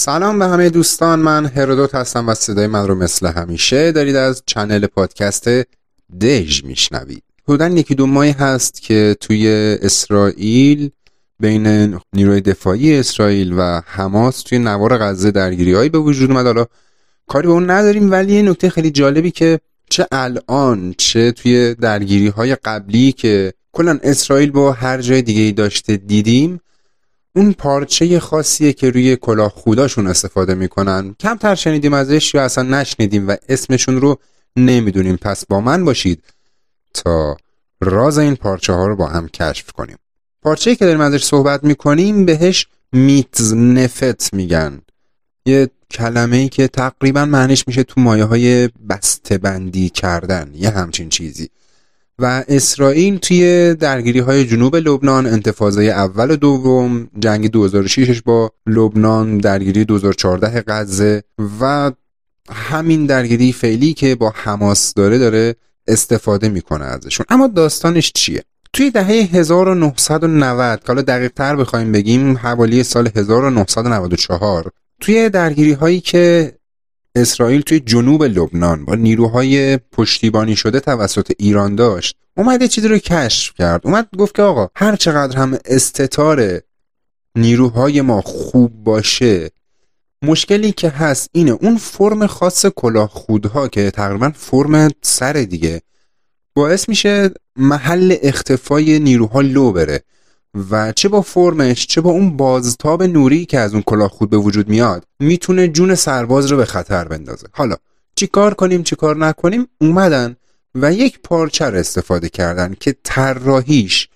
سلام به همه دوستان. من هرودوت هستم و صدای من رو مثل همیشه دارید از چنل پادکست دژ میشنوید. حدودا یکی دو ماهی هست که توی اسرائیل بین نیروی دفاعی اسرائیل و حماس توی نوار غزه درگیری هایی به وجود اومد. حالا کاری به اون نداریم ولی یه نکته خیلی جالبی که چه الان چه توی درگیری های قبلی که کلا اسرائیل با هر جای دیگه ای داشته دیدیم اون پارچه خاصیه که روی کلاه خوداشون استفاده می‌کنن. کمتر شنیدیم ازش یا اصلا نشنیدیم و اسمشون رو نمی‌دونیم. پس با من باشید تا راز این پارچه ها رو با هم کشف کنیم. پارچه که داریم ازش صحبت می‌کنیم بهش میتز نفت میگن. یه کلمه ای که تقریبا معنیش میشه تو مایه های بسته بندی کردن. یه همچین چیزی. و اسرائیل توی درگیری های جنوب لبنان انتفاضه اول و دوم جنگ 2006 با لبنان درگیری 2014 غزه و همین درگیری فعلی که با حماس داره داره استفاده می‌کنه ازشون. اما داستانش چیه؟ توی دهه 1990 که حالا دقیق تر بخوایم بگیم حوالی سال 1994 توی درگیری هایی که اسرائیل توی جنوب لبنان با نیروهای پشتیبانی شده توسط ایران داشت اومده چیزی رو کشف کرد. اومد گفت که آقا هر چقدر هم استتار نیروهای ما خوب باشه مشکلی که هست اینه اون فرم خاص کلاه خودها که تقریبا فرم سر دیگه باعث میشه محل اختفای نیروها لو بره. و چه با فرمش چه با اون بازتاب نوری که از اون کلاه خود به وجود میاد می‌تونه جون سرباز رو به خطر بندازه. حالا چیکار کنیم چیکار نکنیم؟ اومدن و یک پارچه رو استفاده کردن که طراحیش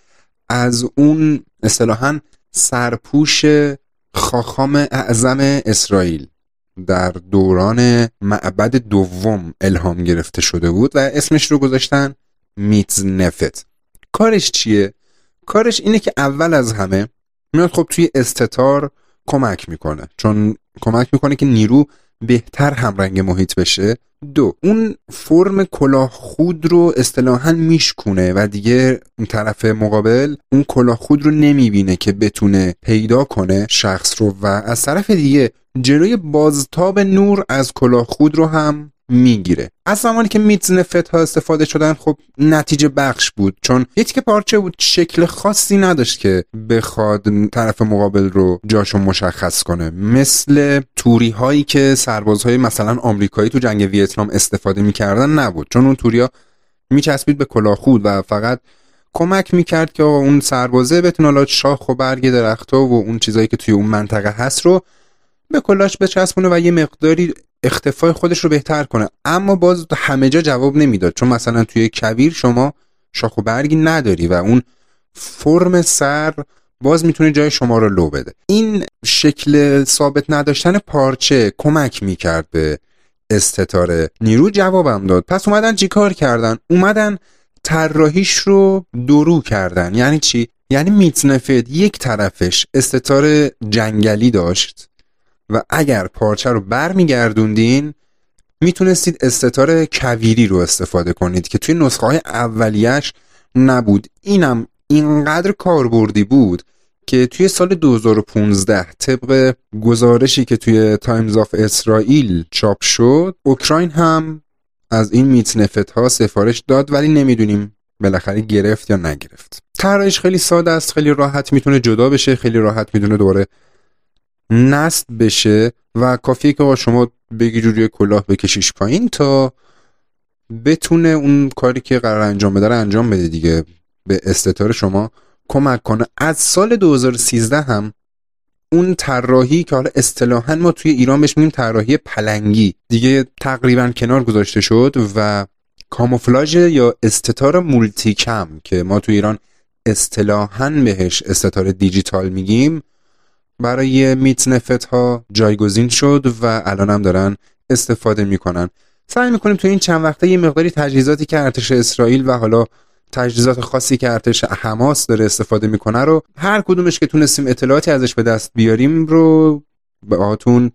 از اون اصطلاحا سرپوش خاخام اعظم اسرائیل در دوران معبد دوم الهام گرفته شده بود و اسمش رو گذاشتن میتز نفت کارش چیه؟ کارش اینه که اول از همه میاد خب توی استتار کمک می‌کنه. چون کمک می‌کنه که نیرو بهتر همرنگ محیط بشه. دو اون فرم کلاه خود رو اصطلاحا میشکونه و دیگه اون طرف مقابل اون کلاه خود رو نمی‌بینه که بتونه پیدا کنه شخص رو. و از طرف دیگه جلوی بازتاب نور از کلاه خود رو هم می‌گیره. از زمانی که میتز نفت ها استفاده شدن خب نتیجه بخش بود. چون یه که پارچه بود شکل خاصی نداشت که بخواد طرف مقابل رو جاشو مشخص کنه. مثل توری هایی که سربازهای مثلا آمریکایی تو جنگ ویتنام استفاده می‌کردن نبود. چون اون توریا میچسبید به کلاه خود و فقط کمک می‌کرد که اون سربازه بتونه حالا شاخ و برگ درختها و اون چیزایی که توی اون منطقه هست رو به کلاش بچسبونه و یه مقداری اختفای خودش رو بهتر کنه. اما باز همه جا جواب نمی‌داد. چون مثلا توی کویر شما شاخ و برگی نداری و اون فرم سر باز می‌تونه جای شما رو لو بده. این شکل ثابت نداشتن پارچه کمک می‌کرد به استتاره نیرو جوابم داد. پس اومدن چیکار کردن؟ اومدن طراحیش رو درو کردن. یعنی چی؟ یعنی میتنفد یک طرفش استتار جنگلی داشت. و اگر پارچه رو برمیگردوندین می‌تونستید استتار کویری رو استفاده کنید که توی نسخه های اولیش نبود. اینم اینقدر کاربردی بود که توی سال 2015 طبق گزارشی که توی تایمز آف اسرائیل چاپ شد اوکراین هم از این میتزنفت ها سفارش داد ولی نمی‌دونیم بالاخره گرفت یا نگرفت. طراحیش خیلی ساده است خیلی راحت می‌تونه جدا بشه خیلی راحت می‌تونه دوباره نصب بشه و کافیه که شما بگی روی کلاه بکشیش پایین تا بتونه اون کاری که قرار انجام بده رو انجام بده دیگه. به استتار شما کمک کنه. از سال 2013 هم اون طراحی که حالا اصطلاحا ما توی ایران بهش میگیم طراحی پلنگی دیگه تقریبا کنار گذاشته شد و کاموفلاژ یا استتار مولتی کم که ما توی ایران اصطلاحا بهش استتار دیجیتال میگیم برای میت نفت ها جایگزین شد و الان هم دارن استفاده می‌کنن. سعی می‌کنیم تو این چند وقته یه مقداری تجهیزاتی که ارتش اسرائیل و حالا تجهیزات خاصی که ارتش حماس داره استفاده می‌کنه رو هر کدومش که تونستیم اطلاعاتی ازش به دست بیاریم رو به آتون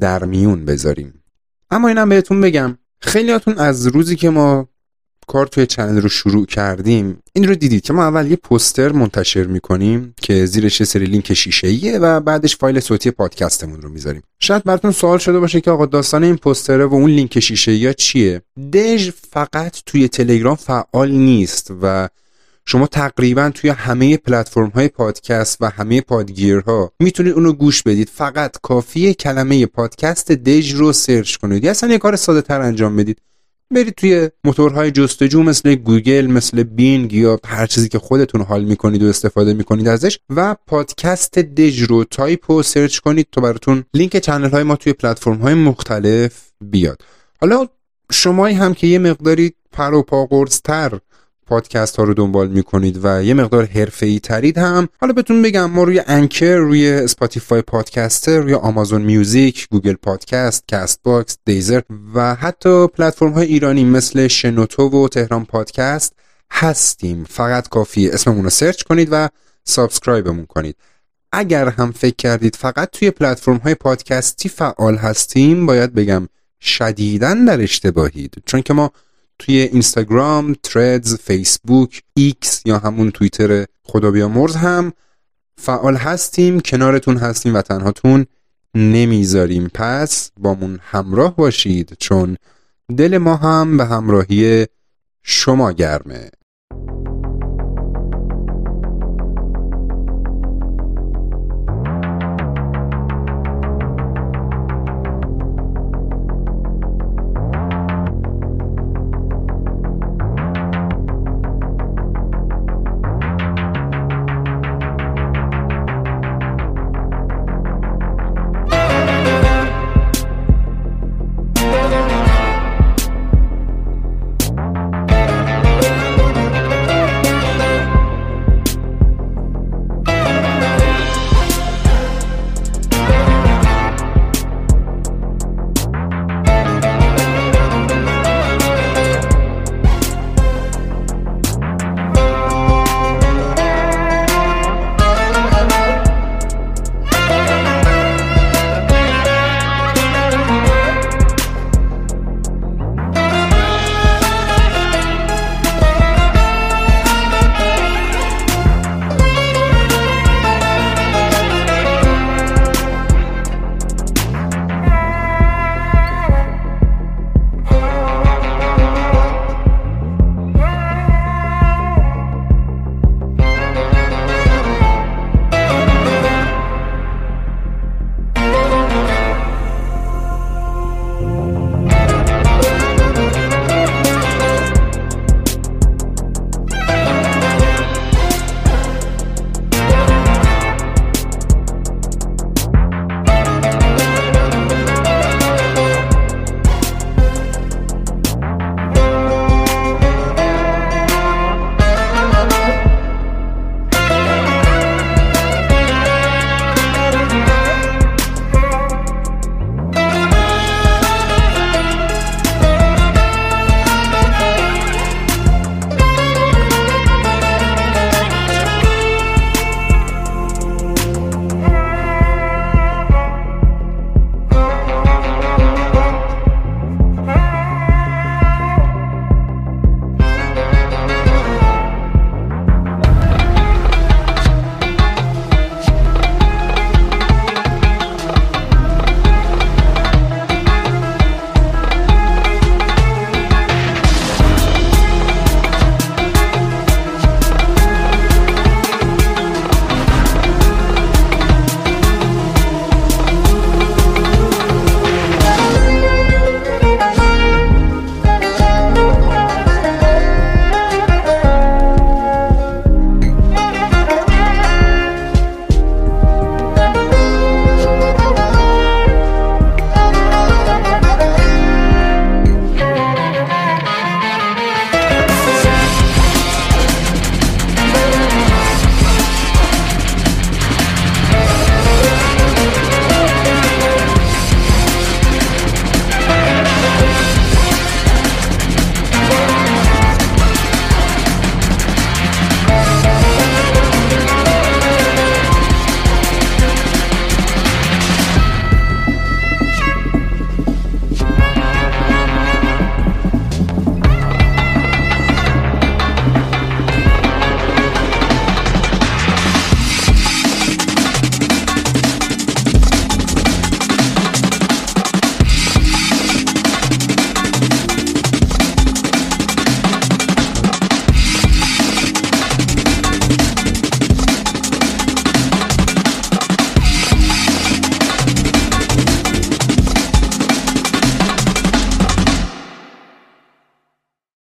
در میون بذاریم. اما اینم بهتون بگم خیلیاتون از روزی که ما کار توی channel رو شروع کردیم. این رو دیدید که ما اول یه پوستر منتشر می‌کنیم که زیرش یه سری لینک شیشه‌ایه و بعدش فایل صوتی پادکستمون رو می‌ذاریم. شاید براتون سوال شده باشه که آقا داستان این پوستره و اون لینک شیشه‌ایا چیه؟ دژ فقط توی تلگرام فعال نیست و شما تقریبا توی همه پلتفرم های پادکست و همه پادگیرها می‌تونید اونو گوش بدید. فقط کافیه کلمه پادکست دژ رو search کنید. یا اصلا یه کار ساده تر انجام بدید. برید توی موتورهای جستجو مثل گوگل مثل بینگ یا هر چیزی که خودتون حال می‌کنید و استفاده می‌کنید ازش و پادکست دژ رو تایپ و search کنید تا براتون لینک channel های ما توی پلتفرم های مختلف بیاد. حالا شمایی هم که یه مقداری پر و پا قرص تر پادکست ها رو دنبال می‌کنید و یه مقدار حرفه‌ای ترید هم حالا بهتون بگم ما روی Anchor روی Spotify Podcaster روی Amazon Music Google Podcast Castbox Deezer و حتی پلتفرم های ایرانی مثل شنوتو و تهران پادکست هستیم. فقط کافیه اسممون رو search کنید و subscribe مون کنید. اگر هم فکر کردید فقط توی پلتفرم های پادکستی فعال هستیم باید بگم شدیدا در اشتباهید چون که ما توی اینستاگرام، Threads، فیسبوک، ایکس یا همون توییتر خدا بیامرز هم فعال هستیم کنارتون هستیم و تنهاتون نمی‌ذاریم. پس بامون همراه باشید چون دل ما هم به همراهی شما گرمه.